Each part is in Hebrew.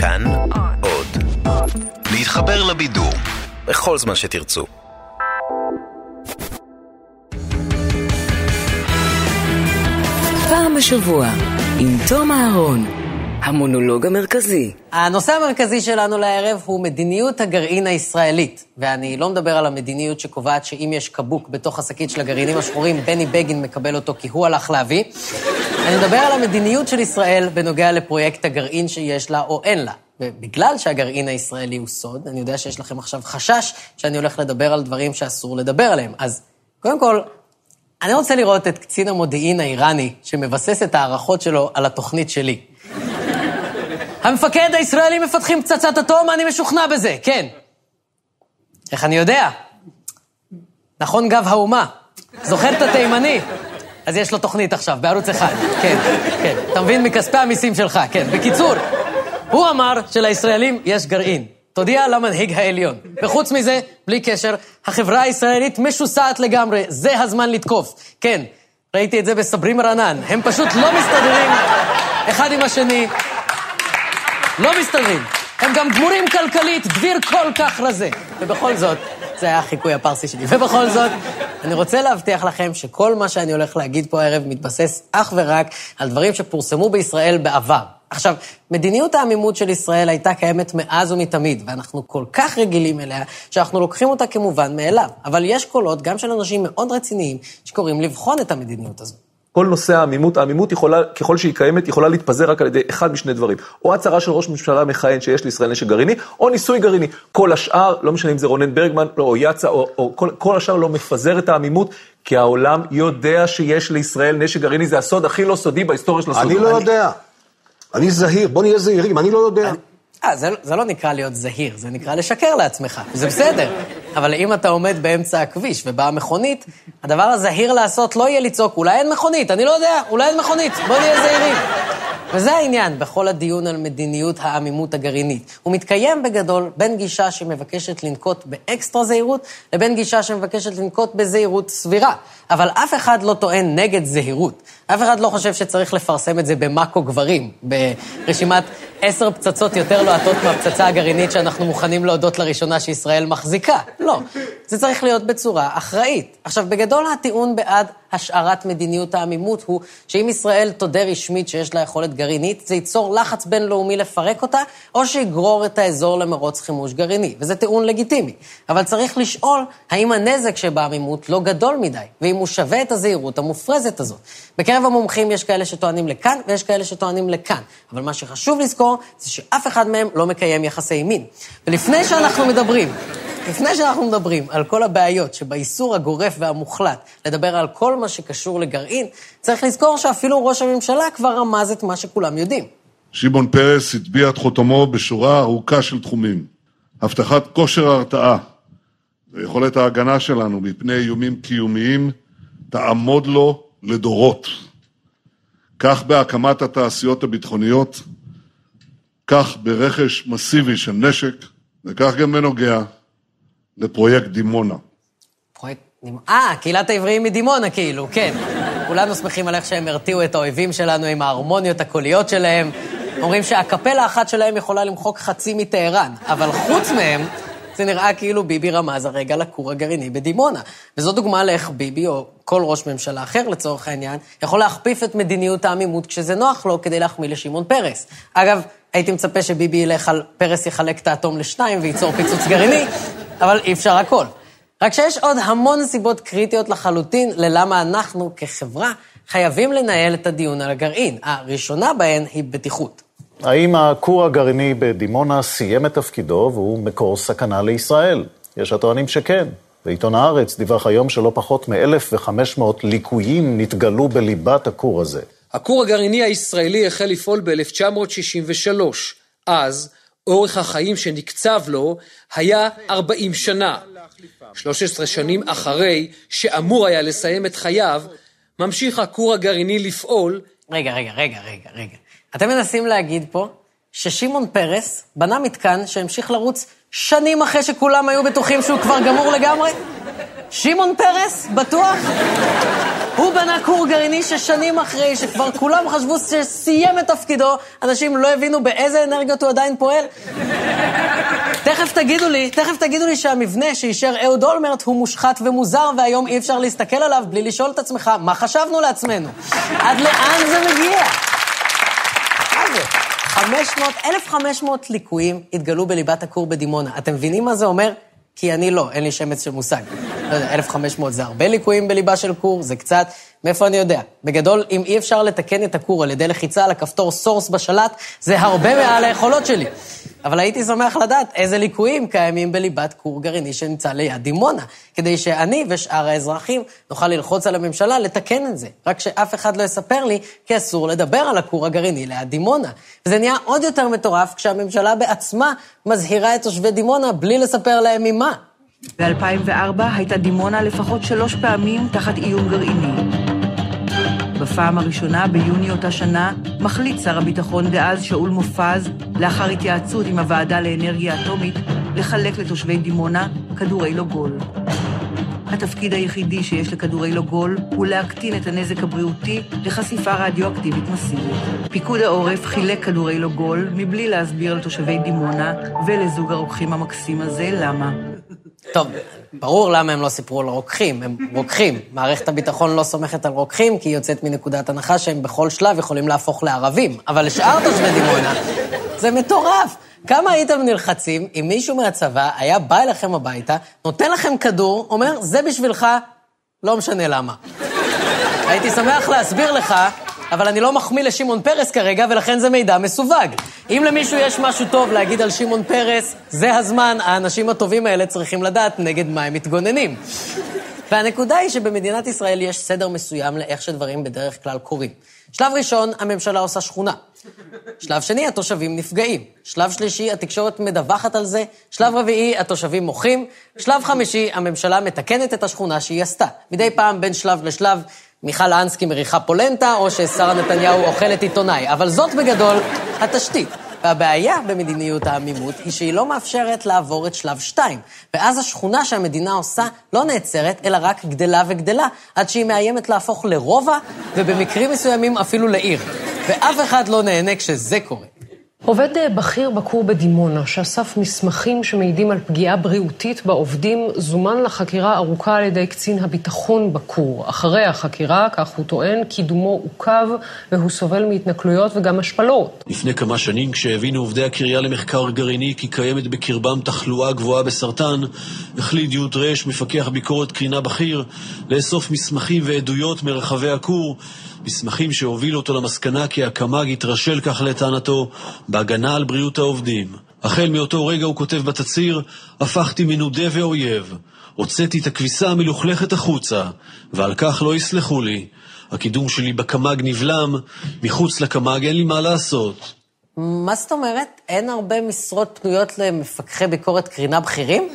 כאן עוד. להתחבר לבידור בכל זמן שתרצו. פעם בשבוע, עם תום אהרון, המונולוג המרכזי. הנושא המרכזי שלנו לערב הוא מדיניות הגרעין הישראלית. ואני לא מדבר על המדיניות שקובעת שאם יש קבוק בתוך השקית של הגרעינים השחורים, בני בגין מקבל אותו כי הוא הלך להביא. אני מדבר על המדיניות של ישראל בנוגע לפרויקט הגרעין שיש לה או אין לה. ובגלל שהגרעין הישראלי הוא סוד, אני יודע שיש לכם עכשיו חשש שאני הולך לדבר על דברים שאסור לדבר עליהם. אז קודם כל, אני רוצה לראות את קצין המודיעין האיראני שמבסס את ההערכות שלו על התוכנית שלי. המפקד הישראלי מפתחים פצצת אטום, אני משוכנע בזה, כן. איך אני יודע? נכון גב האומה. זוכר את התימני? אז יש לו תוכנית עכשיו, בערוץ אחד. כן, כן. אתה מבין? מכספי המיסים שלך, כן. בקיצור, הוא אמר שלישראלים יש גרעין. תודיע למנהיג העליון. וחוץ מזה, בלי קשר, החברה הישראלית משוסעת לגמרי, זה הזמן לתקוף. כן, ראיתי את זה בסברים רענן, הם פשוט לא מסתדרים אחד עם השני. לא מסתדרים. הם גם גמורים כלכלית, דביר כל כך רזה. ובכל זאת, זה היה החיקוי הפרסי שלי. ובכל זאת, אני רוצה להבטיח לכם שכל מה שאני הולך להגיד פה הערב מתבסס אך ורק על דברים שפורסמו בישראל בעבר. עכשיו, מדיניות העמימות של ישראל הייתה קיימת מאז ומתמיד, ואנחנו כל כך רגילים אליה, שאנחנו לוקחים אותה כמובן מאליו. אבל יש קולות, גם של אנשים מאוד רציניים, שקוראים לבחון את המדיניות הזו. כל נושא העמימות, העמימות יכולה, ככל שהיא קיימת, יכולה להתפזר רק על ידי אחד משני דברים. או הצהרה של ראש ממשלה מכהן שיש לישראל נשק גרעיני, או ניסוי גרעיני. כל השאר, לא משנה אם זה רונן ברגמן, לא, או יצא, או, או כל, כל השאר לא מפזר את העמימות, כי העולם יודע שיש לישראל נשק גרעיני, זה הסוד הכי לא סודי בהיסטוריה של הסודות. אני לא יודע. אני זהיר, בוא נהיה זהירים, אני לא יודע. אה, זה, זה לא נקרא להיות זהיר, זה נקרא לשקר לעצמך, זה בסדר. אבל אם אתה עומד באמצע הכביש ובאה מכונית, הדבר הזהיר לעשות לא יהיה לצעוק, אולי אין מכונית, אני לא יודע, אולי אין מכונית, בוא נהיה זהירים. וזה העניין בכל הדיון על מדיניות העמימות הגרעינית. הוא מתקיים בגדול בין גישה שמבקשת לנקוט באקסטרה זהירות, לבין גישה שמבקשת לנקוט בזהירות סבירה. אבל אף אחד לא טוען נגד זהירות. אף אחד לא חושב שצריך לפרסם את זה במאקו גברים, ברשימת עשר פצצות יותר לוהטות מהפצצה הגרעינית שאנחנו מוכנים להודות לראשונה שישראל מחזיקה. לא. זה צריך להיות בצורה אחראית. עכשיו, בגדול הטיעון בעד השארת מדיניות העמימות הוא שאם ישראל תודה רשמית שיש לה יכולת גרעינית, זה ייצור לחץ בינלאומי לפרק אותה, או שיגרור את האזור למרוץ חימוש גרעיני. וזה טיעון לגיטימי. אבל צריך לשאול האם הנזק שבעמימות לא גדול מדי, ואם הוא שווה את הזהירות המופרזת הזאת. בקרב המומחים יש כאלה שטוענים לכאן, ויש כאלה שטוענים לכאן. אבל מה שחשוב לזכור, זה שאף אחד מהם לא מקיים יחסי מין. ולפני שאנחנו מדברים לפני שאנחנו מדברים על כל הבעיות שבאיסור הגורף והמוחלט לדבר על כל מה שקשור לגרעין, צריך לזכור שאפילו ראש הממשלה כבר רמז את מה שכולם יודעים. שמעון פרס הטביע את חותמו בשורה ארוכה של תחומים. הבטחת כושר ההרתעה ויכולת ההגנה שלנו מפני איומים קיומיים תעמוד לו לדורות. כך בהקמת התעשיות הביטחוניות, כך ברכש מסיבי של נשק, וכך גם בנוגע לפרויקט דימונה. פרויקט דימונה. אה, קהילת העבריים מדימונה כאילו, כן. כולנו שמחים על איך שהם הרתיעו את האויבים שלנו עם ההרמוניות הקוליות שלהם. אומרים שהקפלה האחת שלהם יכולה למחוק חצי מטהרן, אבל חוץ מהם, זה נראה כאילו ביבי רמז הרגע לכור הגרעיני בדימונה. וזו דוגמה לאיך ביבי, או כל ראש ממשלה אחר לצורך העניין, יכול להכפיף את מדיניות העמימות כשזה נוח לו כדי להחמיא לשמעון פרס. אגב, הייתי מצפה שביבי ילך על פרס יחלק את האטום לשניים וייצור פיצוץ גרעיני, אבל אי אפשר הכל. רק שיש עוד המון סיבות קריטיות לחלוטין ללמה אנחנו כחברה חייבים לנהל את הדיון על הגרעין. הראשונה בהן היא בטיחות. האם הכור הגרעיני בדימונה סיים את תפקידו והוא מקור סכנה לישראל? יש הטוענים שכן. בעיתון הארץ דיווח היום שלא פחות מ-1,500 ליקויים נתגלו בליבת הכור הזה. הכור הגרעיני הישראלי החל לפעול ב-1963. אז אורך החיים שנקצב לו היה 40 שנה. 13 שנים אחרי שאמור היה לסיים את חייו, ממשיך הכור הגרעיני לפעול. רגע, רגע, רגע, רגע, רגע. אתם מנסים להגיד פה ששמעון פרס בנה מתקן שהמשיך לרוץ שנים אחרי שכולם היו בטוחים שהוא כבר גמור לגמרי? שמעון פרס, בטוח? הוא בנה כור גרעיני ששנים אחרי, שכבר כולם חשבו שסיים את תפקידו, אנשים לא הבינו באיזה אנרגיות הוא עדיין פועל. תכף תגידו לי, תכף תגידו לי שהמבנה שאישר אהוד אולמרט הוא מושחת ומוזר, והיום אי אפשר להסתכל עליו בלי לשאול את עצמך, מה חשבנו לעצמנו? עד לאן זה מגיע? מה זה? 500, 1,500 ליקויים התגלו בליבת הכור בדימונה. אתם מבינים מה זה אומר? כי אני לא, אין לי שמץ של מושג. לא יודע, 1,500 זה הרבה ליקויים בליבה של כור, זה קצת, מאיפה אני יודע? בגדול, אם אי אפשר לתקן את הכור על ידי לחיצה על הכפתור source בשלט, זה הרבה מעל היכולות שלי. אבל הייתי שמח לדעת איזה ליקויים קיימים בליבת כור גרעיני שנמצא ליד דימונה, כדי שאני ושאר האזרחים נוכל ללחוץ על הממשלה לתקן את זה. רק שאף אחד לא יספר לי, כי אסור לדבר על הכור הגרעיני ליד דימונה. וזה נהיה עוד יותר מטורף כשהממשלה בעצמה מזהירה את תושבי דימונה בלי לספר להם ממה. ב-2004 הייתה דימונה לפחות שלוש פעמים תחת איום גרעיני. בפעם הראשונה, ביוני אותה שנה, מחליט שר הביטחון דאז שאול מופז, לאחר התייעצות עם הוועדה לאנרגיה אטומית, לחלק לתושבי דימונה כדורי לוגול. התפקיד היחידי שיש לכדורי לוגול הוא להקטין את הנזק הבריאותי לחשיפה רדיואקטיבית מסיבית. פיקוד העורף חילק כדורי לוגול מבלי להסביר לתושבי דימונה ולזוג הרוקחים המקסים הזה למה. טוב, ברור למה הם לא סיפרו על רוקחים, הם רוקחים. מערכת הביטחון לא סומכת על רוקחים, כי היא יוצאת מנקודת הנחה שהם בכל שלב יכולים להפוך לערבים. אבל לשאר תושבי דימונה, זה מטורף. כמה הייתם נלחצים אם מישהו מהצבא היה בא אליכם הביתה, נותן לכם כדור, אומר, זה בשבילך, לא משנה למה. הייתי שמח להסביר לך אבל אני לא מחמיא לשמעון פרס כרגע, ולכן זה מידע מסווג. אם למישהו יש משהו טוב להגיד על שמעון פרס, זה הזמן, האנשים הטובים האלה צריכים לדעת נגד מה הם מתגוננים. והנקודה היא שבמדינת ישראל יש סדר מסוים לאיך שדברים בדרך כלל קורים. שלב ראשון, הממשלה עושה שכונה. שלב שני, התושבים נפגעים. שלב שלישי, התקשורת מדווחת על זה. שלב רביעי, התושבים מוחים. שלב חמישי, הממשלה מתקנת את השכונה שהיא עשתה. מדי פעם, בין שלב לשלב, מיכל אנסקי מריחה פולנטה, או ששרה נתניהו אוכלת עיתונאי. אבל זאת בגדול התשתית. והבעיה במדיניות העמימות היא שהיא לא מאפשרת לעבור את שלב 2. ואז השכונה שהמדינה עושה לא נעצרת, אלא רק גדלה וגדלה, עד שהיא מאיימת להפוך לרובע, ובמקרים מסוימים אפילו לעיר. ואף אחד לא נהנה כשזה קורה. עובד בכיר בכור בדימונה, שאסף מסמכים שמעידים על פגיעה בריאותית בעובדים, זומן לחקירה ארוכה על ידי קצין הביטחון בכור. אחרי החקירה, כך הוא טוען, קידומו עוכב והוא סובל מהתנכלויות וגם השפלות. לפני כמה שנים, כשהבינו עובדי הקריה למחקר גרעיני כי קיימת בקרבם תחלואה גבוהה בסרטן, החליט יוד רש, מפקח ביקורת קרינה בכיר, לאסוף מסמכים ועדויות מרחבי הכור. מסמכים שהובילו אותו למסקנה כי הקמ"ג התרשל כך לטענתו בהגנה על בריאות העובדים. החל מאותו רגע הוא כותב בתצהיר, הפכתי מנודה ואויב. הוצאתי את הכביסה המלוכלכת החוצה, ועל כך לא יסלחו לי. הקידום שלי בקמ"ג נבלם, מחוץ לקמ"ג אין לי מה לעשות. מה זאת אומרת? אין הרבה משרות פנויות למפקחי ביקורת קרינה בכירים?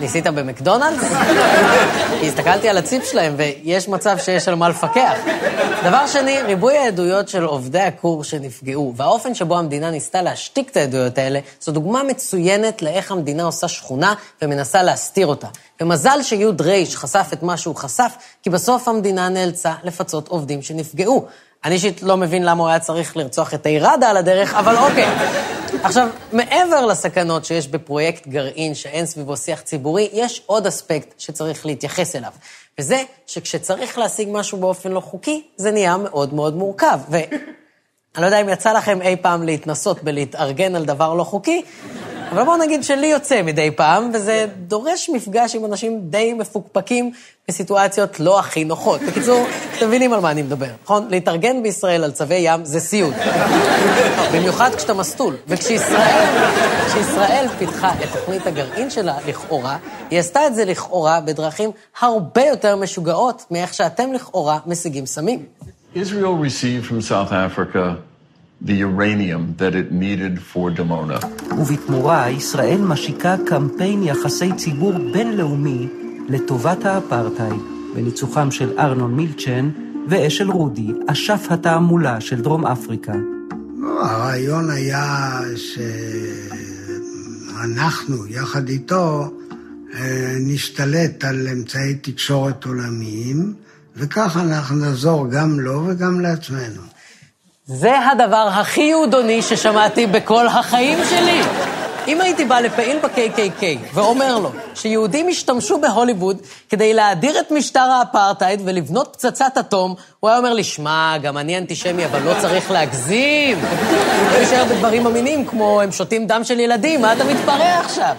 ניסית במקדונלדס? כי הסתכלתי על הציפ שלהם, ויש מצב שיש על מה לפקח. דבר שני, ריבוי העדויות של עובדי הכור שנפגעו, והאופן שבו המדינה ניסתה להשתיק את העדויות האלה, זו דוגמה מצוינת לאיך המדינה עושה שכונה ומנסה להסתיר אותה. ומזל שיוד רייש חשף את מה שהוא חשף, כי בסוף המדינה נאלצה לפצות עובדים שנפגעו. אני אישית לא מבין למה הוא היה צריך לרצוח את אירדה על הדרך, אבל אוקיי. עכשיו, מעבר לסכנות שיש בפרויקט גרעין שאין סביבו שיח ציבורי, יש עוד אספקט שצריך להתייחס אליו. וזה שכשצריך להשיג משהו באופן לא חוקי, זה נהיה מאוד מאוד מורכב. ואני לא יודע אם יצא לכם אי פעם להתנסות בלהתארגן על דבר לא חוקי, אבל בואו נגיד שלי יוצא מדי פעם, וזה דורש מפגש עם אנשים די מפוקפקים בסיטואציות לא הכי נוחות. בקיצור, אתם מבינים על מה אני מדבר, נכון? להתארגן בישראל על צווי ים זה סיוט. במיוחד כשאתה מסטול. וכשישראל פיתחה את תוכנית הגרעין שלה, לכאורה, היא עשתה את זה לכאורה בדרכים הרבה יותר משוגעות מאיך שאתם לכאורה משיגים סמים. Israel received from South Africa the uranium that it needed for Dimona. ובתמורה, ישראל משיקה קמפיין יחסי ציבור בינלאומי לטובת האפרטהייד, בניצוחם של ארנון מילצ'ן ואשל רודי, אשף התעמולה של דרום אפריקה. הרעיון היה שאנחנו, יחד איתו, נשתלט על אמצעי תקשורת עולמיים, וכך אנחנו נעזור גם לו וגם לעצמנו. זה הדבר הכי יהודוני ששמעתי בכל החיים שלי. אם הייתי בא לפעיל ב-KKK ואומר לו שיהודים השתמשו בהוליווד כדי להדיר את משטר האפרטהייד ולבנות פצצת אטום, הוא היה אומר לי, שמע, גם אני אנטישמי, אבל לא צריך להגזים. לא להישאר בדברים אמינים כמו הם שותים דם של ילדים, מה אתה מתפרע עכשיו?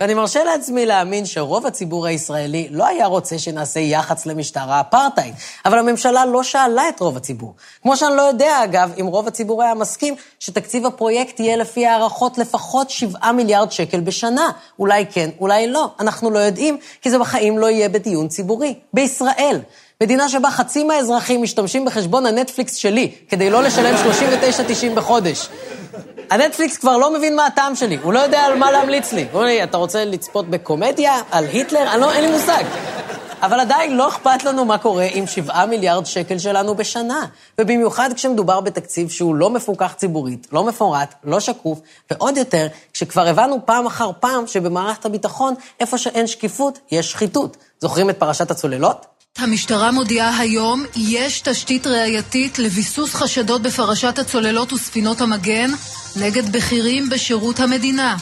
ואני מרשה לעצמי להאמין שרוב הציבור הישראלי לא היה רוצה שנעשה יח"צ למשטר האפרטהייד, אבל הממשלה לא שאלה את רוב הציבור. כמו שאני לא יודע, אגב, אם רוב הציבור היה מסכים שתקציב הפרויקט יהיה לפי הערכות לפחות 7 מיליארד שקל בשנה. אולי כן, אולי לא. אנחנו לא יודעים, כי זה בחיים לא יהיה בדיון ציבורי. בישראל. מדינה שבה חצי מהאזרחים משתמשים בחשבון הנטפליקס שלי כדי לא לשלם 39.90 בחודש. הנטפליקס כבר לא מבין מה הטעם שלי, הוא לא יודע על מה להמליץ לי. הוא אומר לי, אתה רוצה לצפות בקומדיה? על היטלר? אני לא, אין לי מושג. אבל עדיין לא אכפת לנו מה קורה עם 7 מיליארד שקל שלנו בשנה. ובמיוחד כשמדובר בתקציב שהוא לא מפוקח ציבורית, לא מפורט, לא שקוף, ועוד יותר, כשכבר הבנו פעם אחר פעם שבמערכת הביטחון, איפה שאין שקיפות, יש שחיתות. זוכרים את פרשת הצוללות? המשטרה מודיעה היום, יש תשתית ראייתית לביסוס חשדות בפרשת הצוללות וספינות המגן נגד בכירים בשירות המדינה.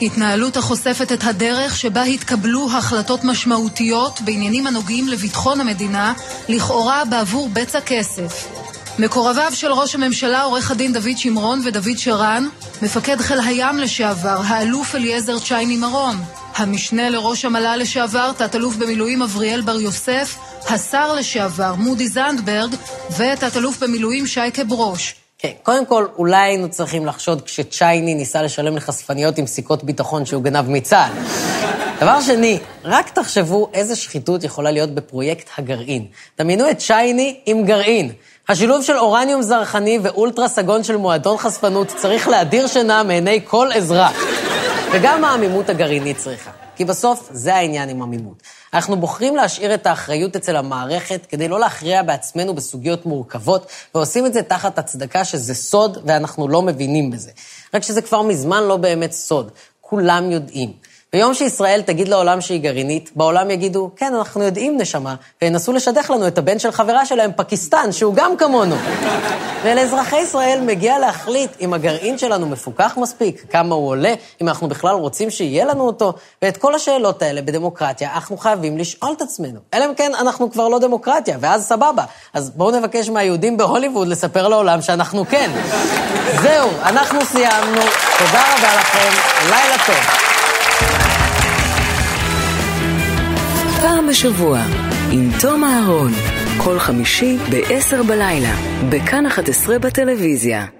התנהלות החושפת את הדרך שבה התקבלו החלטות משמעותיות בעניינים הנוגעים לביטחון המדינה, לכאורה בעבור בצע כסף. מקורביו של ראש הממשלה, עורך הדין דוד שמרון ודוד שרן, מפקד חיל הים לשעבר, האלוף אליעזר צ'ייני מרום, המשנה לראש המל"ל לשעבר, תת-אלוף במילואים אבריאל בר יוסף, השר לשעבר, מודי זנדברג, ותת-אלוף במילואים שייקה ברוש. כן, קודם כל, אולי היינו צריכים לחשוד כשצ'ייני ניסה לשלם לחשפניות עם סיכות ביטחון שהוא גנב מצה"ל. דבר שני, רק תחשבו איזה שחיתות יכולה להיות בפרויקט הגרעין. דמיינו את צ'ייני עם גרעין. השילוב של אורניום זרחני ואולטרה סגון של מועדון חשפנות צריך להדיר שינה מעיני כל אזרח. וגם העמימות הגרעינית צריכה. כי בסוף זה העניין עם עמימות. אנחנו בוחרים להשאיר את האחריות אצל המערכת כדי לא להכריע בעצמנו בסוגיות מורכבות, ועושים את זה תחת הצדקה שזה סוד ואנחנו לא מבינים בזה. רק שזה כבר מזמן לא באמת סוד. כולם יודעים. ביום שישראל תגיד לעולם שהיא גרעינית, בעולם יגידו, כן, אנחנו יודעים, נשמה, וינסו לשדך לנו את הבן של חברה שלהם, פקיסטן, שהוא גם כמונו. ולאזרחי ישראל מגיע להחליט אם הגרעין שלנו מפוקח מספיק, כמה הוא עולה, אם אנחנו בכלל רוצים שיהיה לנו אותו, ואת כל השאלות האלה בדמוקרטיה אנחנו חייבים לשאול את עצמנו. אלא אם כן אנחנו כבר לא דמוקרטיה, ואז סבבה. אז בואו נבקש מהיהודים בהוליווד לספר לעולם שאנחנו כן. זהו, אנחנו סיימנו. תודה רבה לכם, לילה טוב. פעם בשבוע, עם תום אהרון, כל חמישי ב-10 בלילה, בכאן 11 בטלוויזיה.